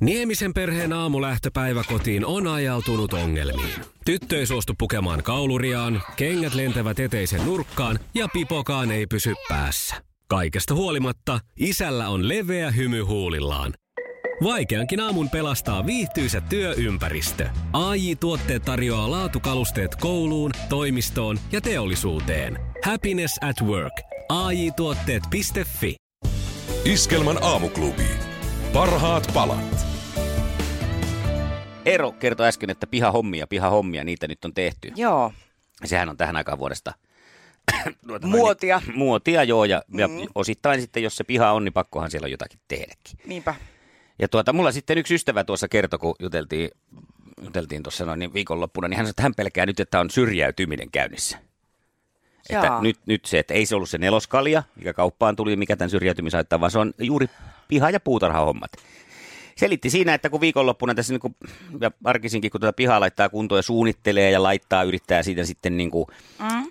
Niemisen perheen aamulähtöpäivä kotiin on ajautunut ongelmiin. Tyttö ei suostu pukemaan kauluriaan, kengät lentävät eteisen nurkkaan ja pipokaan ei pysy päässä. Kaikesta huolimatta, isällä on leveä hymy huulillaan. Vaikeankin aamun pelastaa viihtyisä työympäristö. AI Tuotteet tarjoaa laatukalusteet kouluun, toimistoon ja teollisuuteen. Happiness at work. AI Tuotteet.fi Iskelmän aamuklubi. Parhaat palat. Eero kertoi äsken, että pihahommia, pihahommia, niitä nyt on tehty. Joo, Sehän on tähän aikaan vuodesta. Muotia. niin- Muotia, joo, ja, ja osittain sitten, jos se piha on, niin pakkohan siellä on jotakin tehdäkin. niinpä. Ja tuota, mulla sitten yksi ystävä tuossa kertoi, kun juteltiin, juteltiin tuossa noin niin viikonloppuna, niin hän sanoi, että hän pelkää nyt, että on syrjäytyminen käynnissä. Että Jaa. nyt, nyt se, että ei se ollut se neloskalja, mikä kauppaan tuli, mikä tämän syrjäytymisen haittaa, vaan se on juuri piha- ja puutarhahommat. Selitti siinä, että kun viikonloppuna tässä niin kuin, ja arkisinkin, kun tätä pihaa laittaa kuntoon ja suunnittelee ja laittaa, yrittää siitä sitten niin kuin, Mm.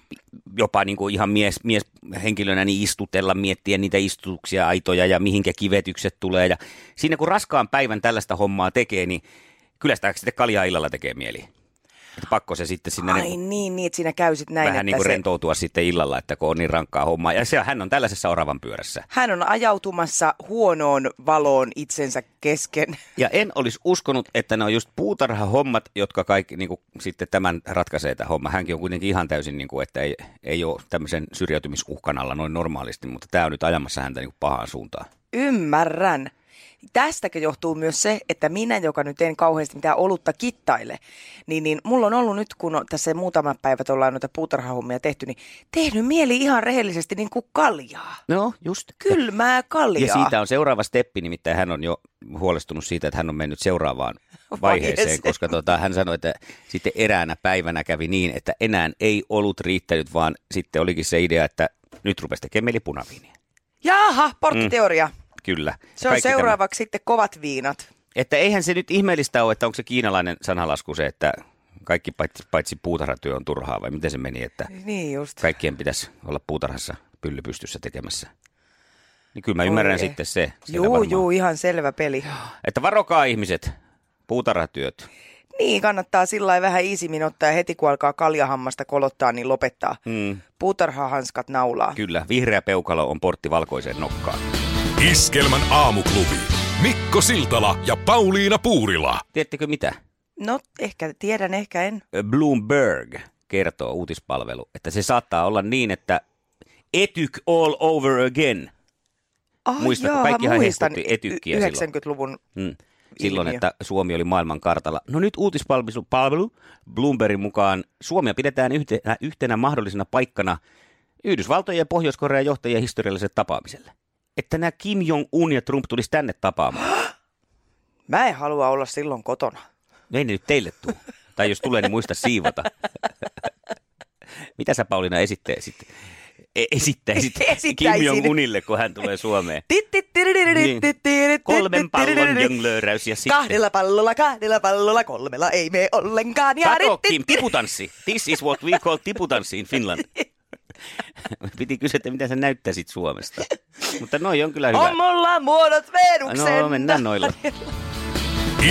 jopa niin kuin ihan mies, mies henkilönä niin istutella, miettiä niitä istutuksia, aitoja ja mihinkä kivetykset tulee. Ja siinä kun raskaan päivän tällaista hommaa tekee, niin kyllä sitä sitten kaljaa illalla tekee mieli. Että pakko se sitten sinne Ai niin, niin, niin, että siinä käy sit näin, vähän että niin kuin se, rentoutua sitten illalla, että kun on niin rankkaa hommaa. Ja se, hän on tällaisessa oravan pyörässä. hän on ajautumassa huonoon valoon itsensä kesken. Ja en olisi uskonut, että ne on just puutarhahommat, jotka kaikki niin kuin, sitten tämän ratkaisee tämä homma. Hänkin on kuitenkin ihan täysin, niin kuin, että ei, ei ole tämmöisen syrjäytymisuhkan alla noin normaalisti, mutta tämä on nyt ajamassa häntä niin kuin pahaan suuntaan. Ymmärrän. Tästäkin johtuu myös se, että minä, joka nyt en kauheasti mitään olutta kittaile, niin, niin mulla on ollut nyt, kun tässä muutama päivät ollaan noita puutarhahommia tehty, niin tehnyt mieli ihan rehellisesti niin kuin kaljaa. No, just. Kylmää Ja kaljaa. siitä on seuraava steppi, nimittäin hän on jo huolestunut siitä, että hän on mennyt seuraavaan vaiheeseen, koska tota, hän sanoi, että sitten eräänä päivänä kävi niin, että enää ei ollut riittänyt, vaan sitten olikin se idea, että nyt rupesi tekemään mieli punaviiniä. Jaha, porttiteoria. Kyllä. Se on Kaikki seuraavaksi sitten kovat viinat. Että eihän se nyt ihmeellistä ole, että onko se kiinalainen sanalasku se, että kaikki paitsi, paitsi puutarhatyö on turhaa, vai miten se meni, että Niin just. kaikkien pitäisi olla puutarhassa pylly pystyssä tekemässä. Niin kyllä mä ymmärrän Oi ei. sitten se. Juu, juu, ihan selvä peli. Että varokaa ihmiset, puutarhatyöt. Niin, kannattaa sillä vähän iisimmin ottaa ja heti kun alkaa kaljahammasta kolottaa, niin lopettaa. Mm, Puutarhahanskat naulaa. kyllä, vihreä peukalo on portti valkoiseen nokkaan. Iskelmän aamuklubi. Mikko Siltala ja Pauliina Puurila. Tiedättekö mitä? No, ehkä tiedän, ehkä en. Bloomberg kertoo uutispalvelu, että se saattaa olla niin, että etyk all over again. Ah, Muistatko? joo, Kaikkihan muistan etykkiä y- silloin. 90-luvun. Mm. Silloin, Ilmiö. että Suomi oli maailman kartalla. No nyt uutispalvelu palvelu Bloombergin mukaan Suomea pidetään yhtenä, yhtenä mahdollisena paikkana Yhdysvaltojen ja Pohjois-Korean johtajien historialliselle tapaamiselle. Että nämä Kim Jong-un ja Trump tulisi tänne tapaamaan. Mä en halua olla silloin kotona. No ei ne nyt teille tule. Tai jos tulee, niin muista siivota. Mitä sä Pauliina esittää sitten? E- esittäisit Kim Esittäisin. Jong-unille, kun hän tulee Suomeen. Niin. Kolmen pallon jonglööräys ja sitten... Kahdella pallolla, kahdella pallolla, kolmella ei mene ollenkaan. Ja Kato, Kim, tiputanssi. This is what we call tiputanssi in Finland. Piti kysyä, että mitä sä näyttäisit Suomesta. Mutta noi on kyllä hyvä. On mulla muodot Venuksen. No mennään noilla.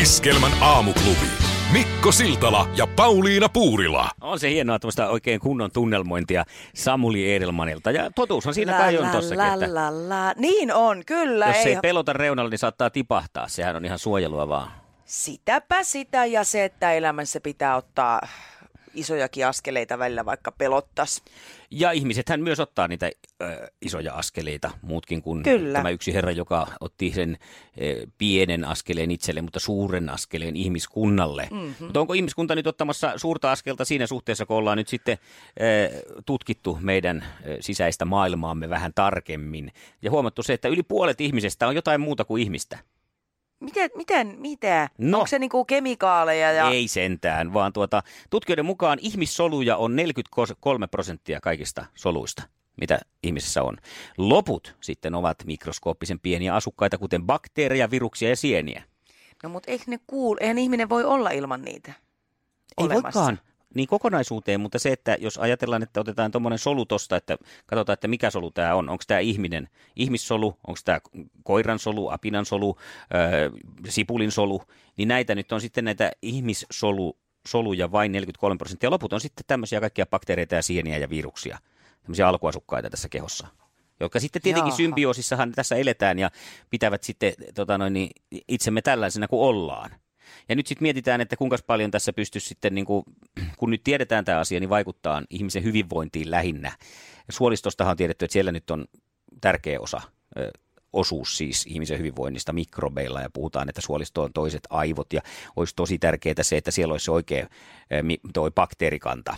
Iskelmän aamuklubi. Mikko Siltala ja Pauliina Puurila. On se hienoa tuosta oikein kunnon tunnelmointia Samuli Edelmanilta. Ja totuushan siinä kai on tossakin, että la, la, la. Niin on, kyllä. jos ei, ei pelota reunalla, niin saattaa tipahtaa. Sehän on ihan suojelua vaan. Sitäpä sitä ja se, että elämässä pitää ottaa isojakin askeleita välillä, vaikka pelottas. Ja ihmisethän myös ottaa niitä ö, isoja askeleita, muutkin kuin Kyllä. tämä yksi herra, joka otti sen ö, pienen askeleen itselle, mutta suuren askeleen ihmiskunnalle. Mm-hmm. Mutta onko ihmiskunta nyt ottamassa suurta askelta siinä suhteessa, kun ollaan nyt sitten ö, tutkittu meidän ö, sisäistä maailmaamme vähän tarkemmin ja huomattu se, että yli puolet ihmisestä on jotain muuta kuin ihmistä. Miten, miten, mitä? No. Onko se niinku kemikaaleja ja... Ei sentään, vaan tuota, tutkijoiden mukaan ihmissoluja on 43 prosenttia kaikista soluista, mitä ihmisessä on. Loput sitten ovat mikroskooppisen pieniä asukkaita, kuten bakteereja, viruksia ja sieniä. No mutta eikö ne kuulu, eihän ihminen voi olla ilman niitä Ei olemassa. voikaan. Niin kokonaisuuteen, mutta se, että jos ajatellaan, että otetaan tuommoinen solu tosta, että katsotaan, että mikä solu tämä on. Onko tämä ihminen, ihmissolu, onko tämä koiran solu, apinan solu, äh, sipulin solu, niin näitä nyt on sitten näitä ihmissolu, soluja vain 43 prosenttia. Loput on sitten tämmöisiä kaikkia bakteereita ja sieniä ja viruksia, tämmöisiä alkuasukkaita tässä kehossa jotka sitten tietenkin Jaaha. symbioosissahan tässä eletään ja pitävät sitten tota noin, niin itsemme tällaisena kuin ollaan. Ja nyt sitten mietitään, että kuinka paljon tässä pystyisi sitten, niin kuin, kun nyt tiedetään tämä asia, niin vaikuttaa ihmisen hyvinvointiin lähinnä. Suolistostahan on tiedetty, että siellä nyt on tärkeä osa, osuus siis ihmisen hyvinvoinnista mikrobeilla ja puhutaan, että suolisto on toiset aivot ja olisi tosi tärkeää se, että siellä olisi oikea toi bakteerikanta.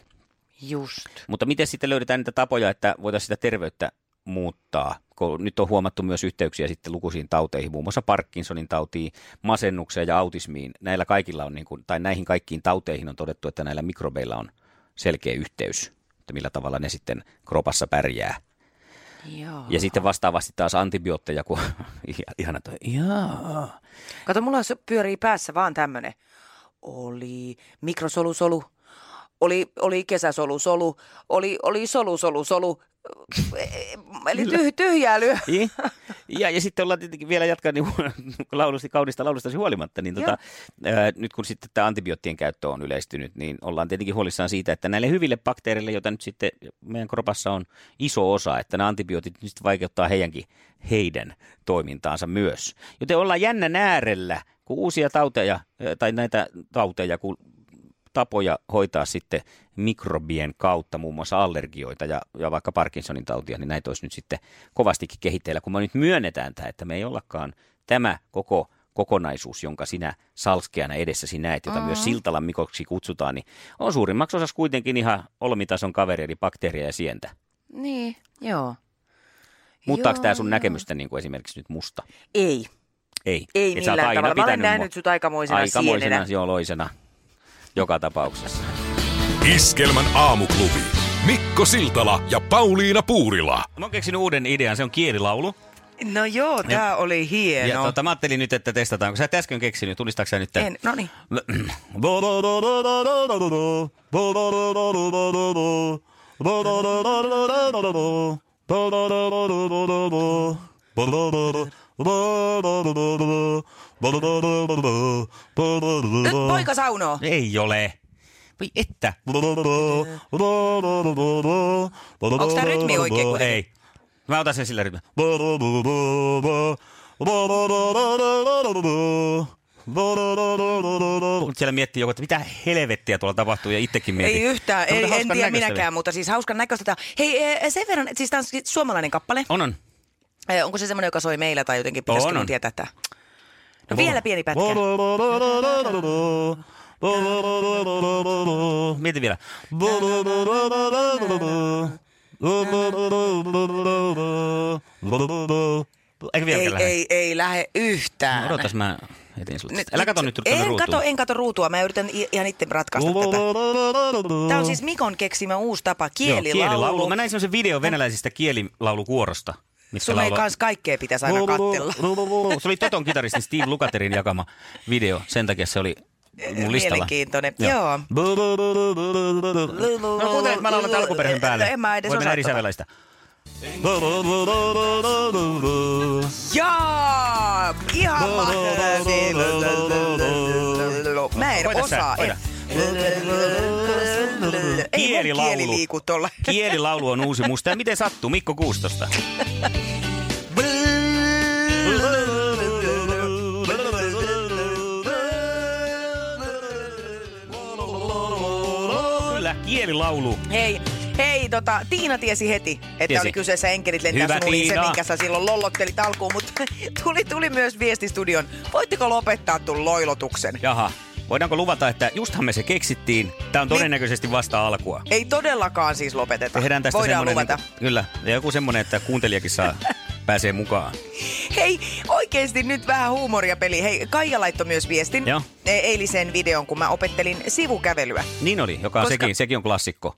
Just. Mutta miten sitten löydetään niitä tapoja, että voitaisiin sitä terveyttä muuttaa? Nyt on huomattu myös yhteyksiä sitten lukuisiin tauteihin, muun muassa Parkinsonin tautiin, masennukseen ja autismiin. Näillä kaikilla on, niin kuin, tai näihin kaikkiin tauteihin on todettu, että näillä mikrobeilla on selkeä yhteys, että millä tavalla ne sitten kropassa pärjää. Joo. Ja sitten vastaavasti taas antibiootteja, kun ihana toi, jaa. Kato, mulla pyörii päässä vaan tämmönen. Oli mikrosolusolu, oli, oli kesäsolusolu, oli, oli solusolu-solu, eli tyh, tyhjää lyö. Niin. Ja, ja sitten ollaan tietenkin vielä jatkaa niin laulusti, kaunista laulustasi huolimatta, niin tota, ää, nyt kun sitten tämä antibioottien käyttö on yleistynyt, niin ollaan tietenkin huolissaan siitä, että näille hyville bakteereille, joita nyt sitten meidän kropassa on iso osa, että nämä antibiootit nyt vaikeuttaa heidänkin, heidän toimintaansa myös. Joten ollaan jännän äärellä, kun uusia tauteja, tai näitä tauteja, kun tapoja hoitaa sitten mikrobien kautta, muun muassa allergioita ja, ja vaikka Parkinsonin tautia, niin näitä olisi nyt sitten kovastikin kehitteillä, kun me nyt myönnetään tämä, että me ei ollakaan tämä koko kokonaisuus, jonka sinä salskeana edessäsi näet, jota mm. myös Siltalan Mikoksi kutsutaan, niin on suurimmaksi osassa kuitenkin ihan olmitason kaveri, eli bakteeria ja sientä. Niin, joo. Muuttaako tämä sun joo. näkemystä niin kuin esimerkiksi nyt musta? Ei, Ei. ei Et millään tavalla. Mä olen nähnyt mua- sut aikamoisena, aikamoisena sienenä. joo, loisena. Joka tapauksessa. Iskelmän aamuklubi. Mikko Siltala ja Pauliina Puurila. Mä oon keksinyt uuden idean, se on kielilaulu. No joo, tää oli hieno. Ja tota, mä ajattelin nyt, että testataan, kun sä et äsken keksinyt, tulistaako sä nyt tämän? En, no niin. Nyt poika saunoo. Ei ole. Voi että. Onks tää rytmi oikein kuitenkin? Ei. Mä otan sen sillä rytmillä. Mut siellä miettii joku, että mitä helvettiä tuolla tapahtuu ja itsekin mietin. Ei yhtään, Tämä ei, en tiedä näköistä minäkään, mutta siis hauskan näköistä. tää. Hei, eh, sen verran, siis tämä on siis suomalainen kappale. On, on. Eh, Onko se semmoinen, joka soi meillä tai jotenkin pitäisikö On, mun on. tietää tämä? No vielä pieni pätkä. Mieti vielä. Eikö vielä Ei, lähde? ei, ei lähde yhtään. No, odotas, mä etin sulle. tästä. Älä kato nyt tuonne En ruutuun. kato, en kato ruutua. Mä yritän ihan itse ratkaista tätä. Tämä on siis Mikon keksimä uusi tapa, Joo, kielilaulu. kielilaulu. Mä näin semmoisen video venäläisistä kielilaulukuorosta. Missä Sun ei laulaa- kans kaikkea pitäisi aina kattella. Se oli Toton kitaristin Steve Lukaterin jakama video. Sen takia se oli mun listalla. Mielenkiintoinen, joo. No kuuntele, että mä laulan alkuperäisen päälle. No en mä edes Voi mennä osaa eri tota. sävelaista. Jaa! Ihan mahtavasti. Mä en osaa. En. Ei Kielilaulu. kieli liiku. Kielilaulu on uusi musta. Ja miten sattuu? Mikko Kuustosta. Kyllä, kielilaulu. Hei, hei, tota, Tiina tiesi heti, että Tiesi. oli kyseessä enkelit lentää Hyvä, sunuliin se, minkä sä silloin lollottelit alkuun, mutta tuli, tuli myös viestistudion. Voitteko lopettaa tuon loilotuksen? Jaha, voidaanko luvata, että justhan me se keksittiin. Tämä on todennäköisesti vasta alkua. Ei todellakaan siis lopeteta. Tehdään tästä Voidaan luvata. Niin kuin, kyllä, ja joku semmoinen, että kuuntelijakin saa pääsee mukaan. Hei, oikeesti nyt vähän huumoria peli. Hei, Kaija laittoi myös viestin Joo. e- eilisen videon, kun mä opettelin sivukävelyä. Niin oli, joka on Koska- sekin, sekin on klassikko.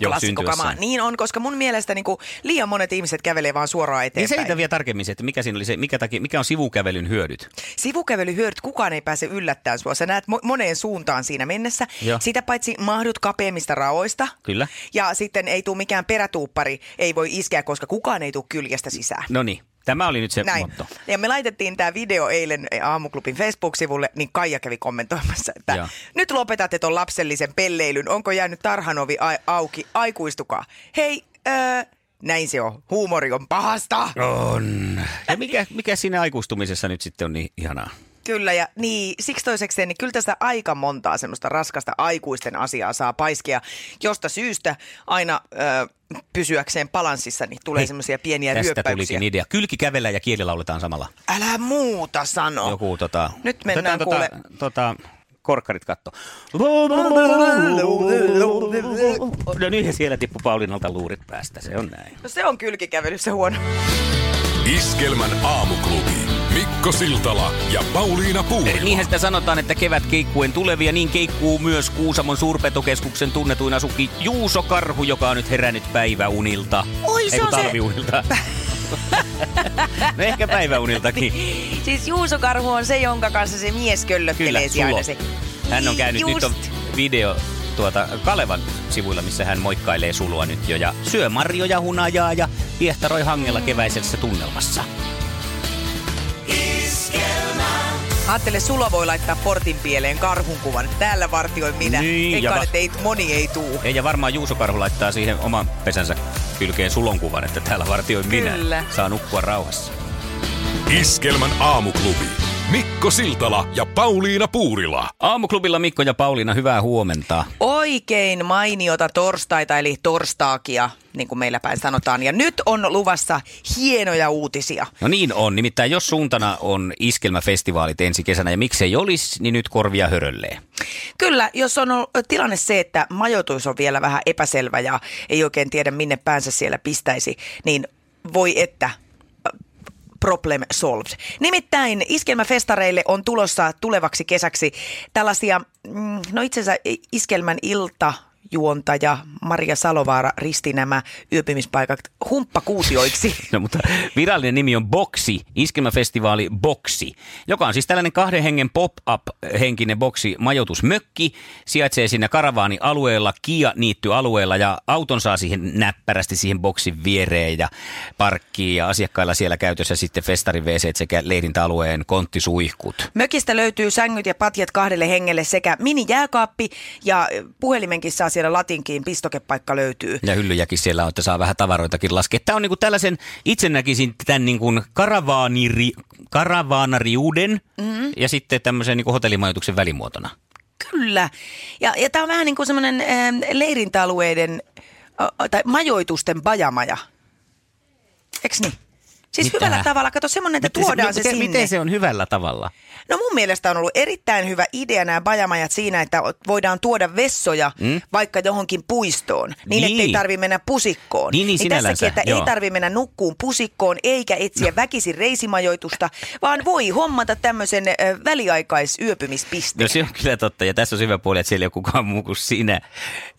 Joo, klassikkokamaa. Niin on, koska mun mielestä niin kuin, liian monet ihmiset kävelee vaan suoraan Niin eteenpäin. selitä vielä tarkemmin että mikä siinä oli se, mikä, takia, mikä on sivukävelyn hyödyt? Sivukävelyhyödyt, kukaan ei pääse yllättämään sua. Sä näet mo- moneen suuntaan siinä mennessä. Joo. Sitä paitsi mahdut kapeammista raoista. Kyllä. Ja sitten ei tule mikään perätuuppari, ei voi iskeä, koska kukaan ei tule kyljestä sisään. No niin, tämä oli nyt se Näin. motto. Ja me laitettiin tämä video eilen aamuklubin Facebook-sivulle, niin Kaija kävi kommentoimassa, että Joo. nyt lopetatte ton lapsellisen pelleilyn. Onko jäänyt tarhanovi a- auki? Aikuistukaa. Hei, öö, näin se on. Huumori on pahasta. On. Ja mikä, mikä siinä aikuistumisessa nyt sitten on niin ihanaa? Kyllä, ja niin, siksi toisekseen, niin kyllä tästä aika montaa semmoista raskasta aikuisten asiaa saa paiskia, josta syystä aina ö, pysyäkseen balanssissa, niin tulee semmoisia pieniä Tästä ryöppäyksiä. tulikin idea. Kylki kävellä ja kieli lauletaan samalla. Älä muuta sano. Joku tota... Nyt mennään otetaan kuule- tota, tota, korkkarit katto. No niin, siellä tippu Paulinalta luurit päästä, se on näin. No se on kylkikävelyssä huono. Iskelmän aamuklubi. Mikko Siltala ja Pauliina Puurila. Niinhän sitä sanotaan, että kevät keikkuen tulevia, niin keikkuu myös Kuusamon suurpetokeskuksen tunnetuin asukki Juuso Karhu, joka on nyt herännyt päiväunilta. Oi, se Ei on se- talviunilta. no ehkä päiväuniltakin. Siis Juuso Karhu on se, jonka kanssa se mies köllöttelee Kyllä, aina se. Hän on käynyt, Just. nyt on video tuota Kalevan sivuilla, missä hän moikkailee Sulua nyt jo ja syö marjoja, hunajaa ja piehtaroi hangella keväisessä tunnelmassa. Ajattele, sulla voi laittaa portin pieleen karhun kuvan. Täällä vartioin minä. Niin, Eikä ja va- että ei, moni ei tuu. Ei, ja varmaan Juuso Karhu laittaa siihen oman pesänsä kylkeen sulon kuvan, että täällä vartioin minä. Kyllä. Saa nukkua rauhassa. Iskelmän aamuklubi. Mikko Siltala ja Pauliina Puurila. Aamuklubilla Mikko ja Pauliina, hyvää huomenta. Oikein mainiota torstaita, eli torstaakia, niin kuin meillä päin sanotaan. Ja nyt on luvassa hienoja uutisia. No niin on, nimittäin jos suuntana on iskelmäfestivaalit ensi kesänä ja miksei olisi, niin nyt korvia höröllee. Kyllä, jos on tilanne se, että majoitus on vielä vähän epäselvä ja ei oikein tiedä minne päänsä siellä pistäisi, niin voi että problem solved. Nimittäin iskelmäfestareille on tulossa tulevaksi kesäksi tällaisia, mm, no itse asiassa iskelmän ilta juontaja Maria Salovaara risti nämä yöpymispaikat humppakuutioiksi. No mutta virallinen nimi on Boksi, iskelmäfestivaali Boksi, joka on siis tällainen kahden hengen pop-up-henkinen boksi majoitusmökki. Sijaitsee siinä karavaani-alueella, Kia-niitty-alueella ja auton saa siihen näppärästi siihen boksin viereen ja parkkiin ja asiakkailla siellä käytössä sitten festarin WC sekä leidintäalueen konttisuihkut. Mökistä löytyy sängyt ja patjat kahdelle hengelle sekä mini-jääkaappi ja puhelimenkin saa siellä latinkiin, pistokepaikka löytyy. Ja hyllyjäkin siellä on, että saa vähän tavaroitakin laskea. Tämä on niin kuin tällaisen, itse näkisin tämän niin kuin karavaaniri, karavaanariuden mm-hmm. ja sitten tämmöisen niin kuin hotellimajoituksen välimuotona. Kyllä. Ja, ja tämä on vähän niin kuin semmoinen äh, leirintäalueiden äh, tai majoitusten bajamaja. Eks niin? Siis Mitä? hyvällä tavalla. Kato semmoinen, että Miten tuodaan se, miten, sinne. Miten se on hyvällä tavalla? No mun mielestä on ollut erittäin hyvä idea nämä bajamajat siinä, että voidaan tuoda vessoja mm? vaikka johonkin puistoon. Niin, Niin. ettei tarvi mennä pusikkoon. Niin, niin, sinällänsä, tässäkin, että joo. ei tarvi mennä nukkuun pusikkoon eikä etsiä no. väkisin reisimajoitusta, vaan voi hommata tämmöisen väliaikaisyöpymispisteen. No se on kyllä totta. Ja tässä on se hyvä puoli, että siellä ei ole kukaan muu kuin sinä.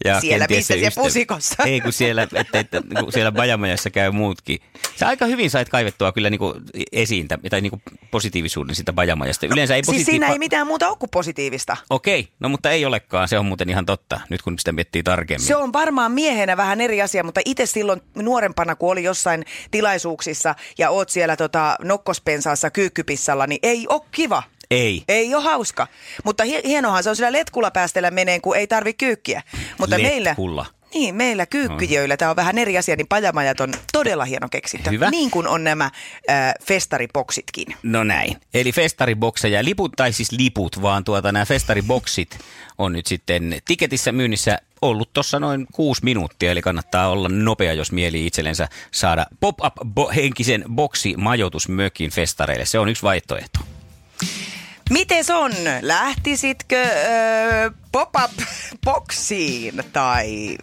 Ja Siellä missä se siellä pusikossa. Ei, kun siellä, että, että, kun siellä bajamajassa käy muutkin. Sä aika hyvin sait kaivettua kyllä niin kuin esiin, tai niin kuin positiivisuuden siitä bajamajasta. Yleensä ei Siis positiiv- siinä ei mitään muuta ole kuin positiivista. Okei, no mutta ei olekaan. Se on muuten ihan totta, nyt kun sitä miettii tarkemmin. Se on varmaan miehenä vähän eri asia, mutta itse silloin nuorempana, kun oli jossain tilaisuuksissa ja oot siellä tota, nokkospensaassa kyykkypissalla, niin ei ole kiva. Ei. Ei ole hauska. Mutta hi- hienohan se on sillä letkula meneen, kun ei tarvi kyykkiä. Mutta meillä, Letkulla. Niin, meillä kyykkyjöillä tämä on vähän eri asia, niin pajamajat on todella hieno keksintö. Hyvä. Niin kuin on nämä äh, festariboksitkin. No näin. Eli festaribokseja, liput, tai siis liput, vaan tuota, nämä festariboksit on nyt sitten tiketissä myynnissä ollut tuossa noin kuusi minuuttia, eli kannattaa olla nopea, jos mieli itsellensä saada pop-up-henkisen boksi majoitusmökin festareille. Se on yksi vaihtoehto. Mites on? Lähtisitkö öö, pop-up-boksiin tai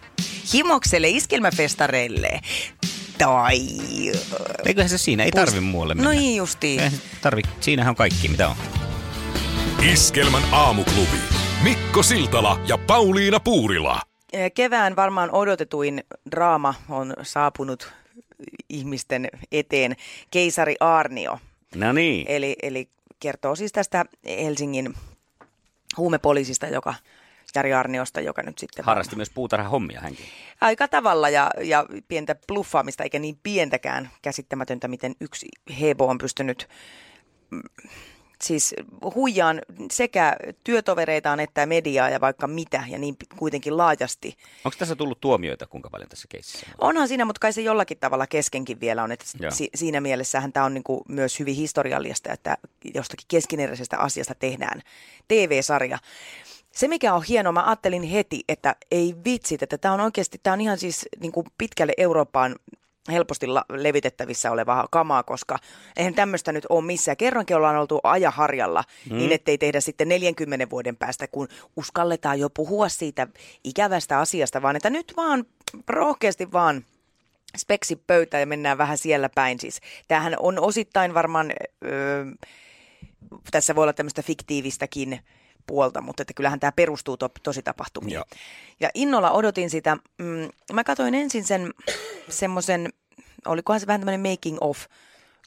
himokselle iskelmäfestareille? Tai... Eiköhän se siinä, ei tarvi muualle mennä. No niin justiin. Eihän Tarvi, siinähän on kaikki, mitä on. Iskelmän aamuklubi. Mikko Siltala ja Pauliina Puurila. eh, kevään varmaan odotetuin draama on saapunut ihmisten eteen, keisari Arnio. No niin. Eli, eli kertoo siis tästä Helsingin huumepoliisista, joka Jari Arniosta, joka nyt sitten... Harrasti myös puutarhahommia hänkin. Aika tavalla ja, ja pientä bluffaamista, eikä niin pientäkään käsittämätöntä, miten yksi hebo on pystynyt mm, siis huijaan sekä työtovereitaan että mediaa ja vaikka mitä ja niin kuitenkin laajasti. Onko tässä tullut tuomioita kuinka paljon tässä keississä? Onhan siinä, mutta kai se jollakin tavalla keskenkin vielä on. Että si- siinä mielessähän tämä on niin kuin myös hyvin historiallista, että jostakin keskeneräisestä asiasta tehdään TV-sarja. Se, mikä on hienoa, mä ajattelin heti, että ei vitsit, että tämä on oikeasti, tämä on ihan siis niin kuin pitkälle Eurooppaan helposti la- levitettävissä olevaa kamaa, koska eihän tämmöistä nyt ole missään. Kerrankin ollaan oltu ajaharjalla hmm. niin, ettei tehdä sitten 40 vuoden päästä, kun uskalletaan jo puhua siitä ikävästä asiasta, vaan että nyt vaan rohkeasti vaan speksi pöytä ja mennään vähän siellä päin. Siis tämähän on osittain varmaan, öö, tässä voi olla tämmöistä fiktiivistäkin puolta, mutta että kyllähän tämä perustuu to, tosi tapahtumiin. Joo. Ja innolla odotin sitä. Mm, mä katsoin ensin sen semmoisen, olikohan se vähän tämmöinen making of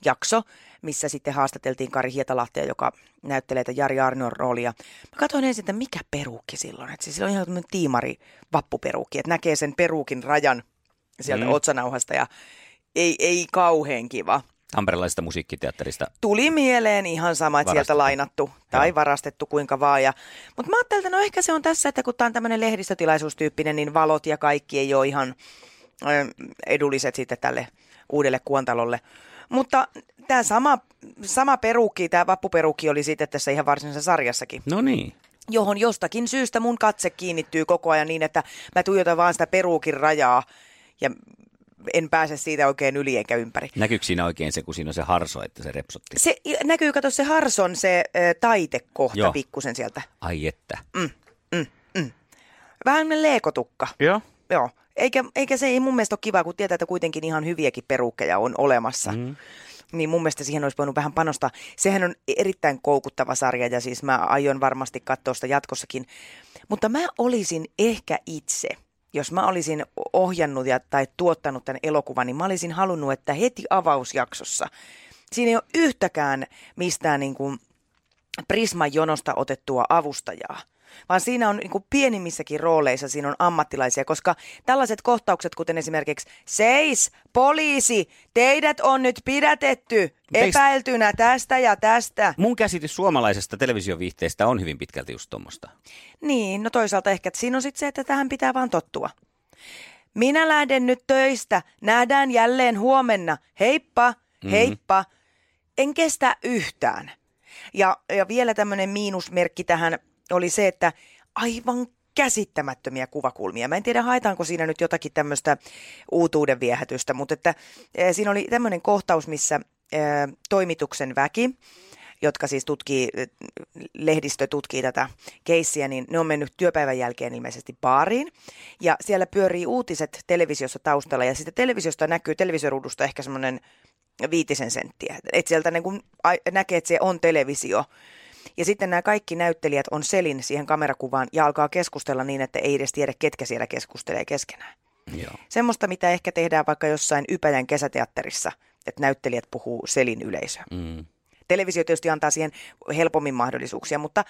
jakso, missä sitten haastateltiin Kari Hietalahtea, joka näyttelee tätä Jari Arnion roolia. Mä katsoin ensin, että mikä peruukki silloin. Että siis sillä on ihan tämmöinen tiimari vappuperuukki, että näkee sen peruukin rajan sieltä mm. otsanauhasta ja ei, ei kauhean kiva. Tamperelaisesta musiikkiteatterista. Tuli mieleen ihan sama, että varastettu. sieltä lainattu tai Joo. varastettu kuinka vaan. Ja, mutta mä ajattelin, että no ehkä se on tässä, että kun tämä on tämmöinen lehdistötilaisuustyyppinen, niin valot ja kaikki ei ole ihan edulliset sitten tälle uudelle kuontalolle. Mutta tämä sama, sama peruukki, tämä vappuperuukki oli sitten tässä ihan varsinaisessa sarjassakin. No niin johon jostakin syystä mun katse kiinnittyy koko ajan niin, että mä tuijotan vaan sitä peruukin rajaa ja en pääse siitä oikein yli eikä ympäri. Näkyykö siinä oikein se, kun siinä on se harso, että se repsotti? Se näkyy, kato se harson se ä, taitekohta Joo. pikkusen sieltä. Ai että. Mm, mm, mm. Vähän leekotukka. Joo. Joo. Eikä, eikä se ei mun mielestä ole kiva, kun tietää, että kuitenkin ihan hyviäkin perukkeja on olemassa. Mm. Niin mun mielestä siihen olisi voinut vähän panostaa. Sehän on erittäin koukuttava sarja ja siis mä aion varmasti katsoa sitä jatkossakin. Mutta mä olisin ehkä itse – jos mä olisin ohjannut ja, tai tuottanut tämän elokuvan, niin mä olisin halunnut, että heti avausjaksossa siinä ei ole yhtäkään mistään niin kuin Prisman jonosta otettua avustajaa vaan siinä on niin kuin pienimmissäkin rooleissa siinä on ammattilaisia, koska tällaiset kohtaukset, kuten esimerkiksi seis, poliisi, teidät on nyt pidätetty epäiltynä tästä ja tästä. Mun käsitys suomalaisesta televisioviihteestä on hyvin pitkälti just tuommoista. Niin, no toisaalta ehkä että siinä on sitten se, että tähän pitää vaan tottua. Minä lähden nyt töistä, nähdään jälleen huomenna, heippa, mm-hmm. heippa. Mm-hmm. En kestä yhtään. Ja, ja vielä tämmöinen miinusmerkki tähän oli se, että aivan käsittämättömiä kuvakulmia. Mä en tiedä, haetaanko siinä nyt jotakin tämmöistä uutuuden viehätystä, mutta että, e, siinä oli tämmöinen kohtaus, missä e, toimituksen väki, jotka siis tutkii, lehdistö tutkii tätä keissiä, niin ne on mennyt työpäivän jälkeen ilmeisesti baariin. Ja siellä pyörii uutiset televisiossa taustalla ja sitten televisiosta näkyy televisioruudusta ehkä semmoinen viitisen senttiä. Että sieltä niin kun näkee, että se on televisio. Ja sitten nämä kaikki näyttelijät on selin siihen kamerakuvaan ja alkaa keskustella niin, että ei edes tiedä, ketkä siellä keskustelee keskenään. Joo. Semmoista, mitä ehkä tehdään vaikka jossain Ypäjän kesäteatterissa, että näyttelijät puhuu selin yleisö. Mm. Televisio tietysti antaa siihen helpommin mahdollisuuksia, mutta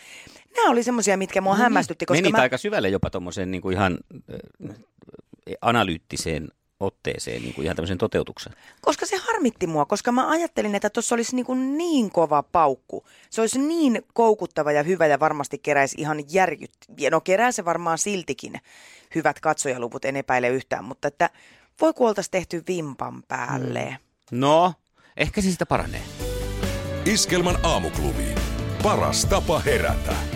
nämä oli semmoisia, mitkä mua no, hämmästytti. Koska Menit mä... aika syvälle jopa tuommoiseen niin ihan äh, analyyttiseen otteeseen niin kuin ihan tämmöisen toteutuksen? Koska se harmitti mua, koska mä ajattelin, että tuossa olisi niin, kuin niin kova paukku. Se olisi niin koukuttava ja hyvä ja varmasti keräisi ihan järjyt. No kerää se varmaan siltikin hyvät katsojaluvut, en epäile yhtään, mutta että voi kuoltaisi tehty vimpan päälle. Mm. No, ehkä se sitä paranee. Iskelman aamuklubi. Paras tapa herätä.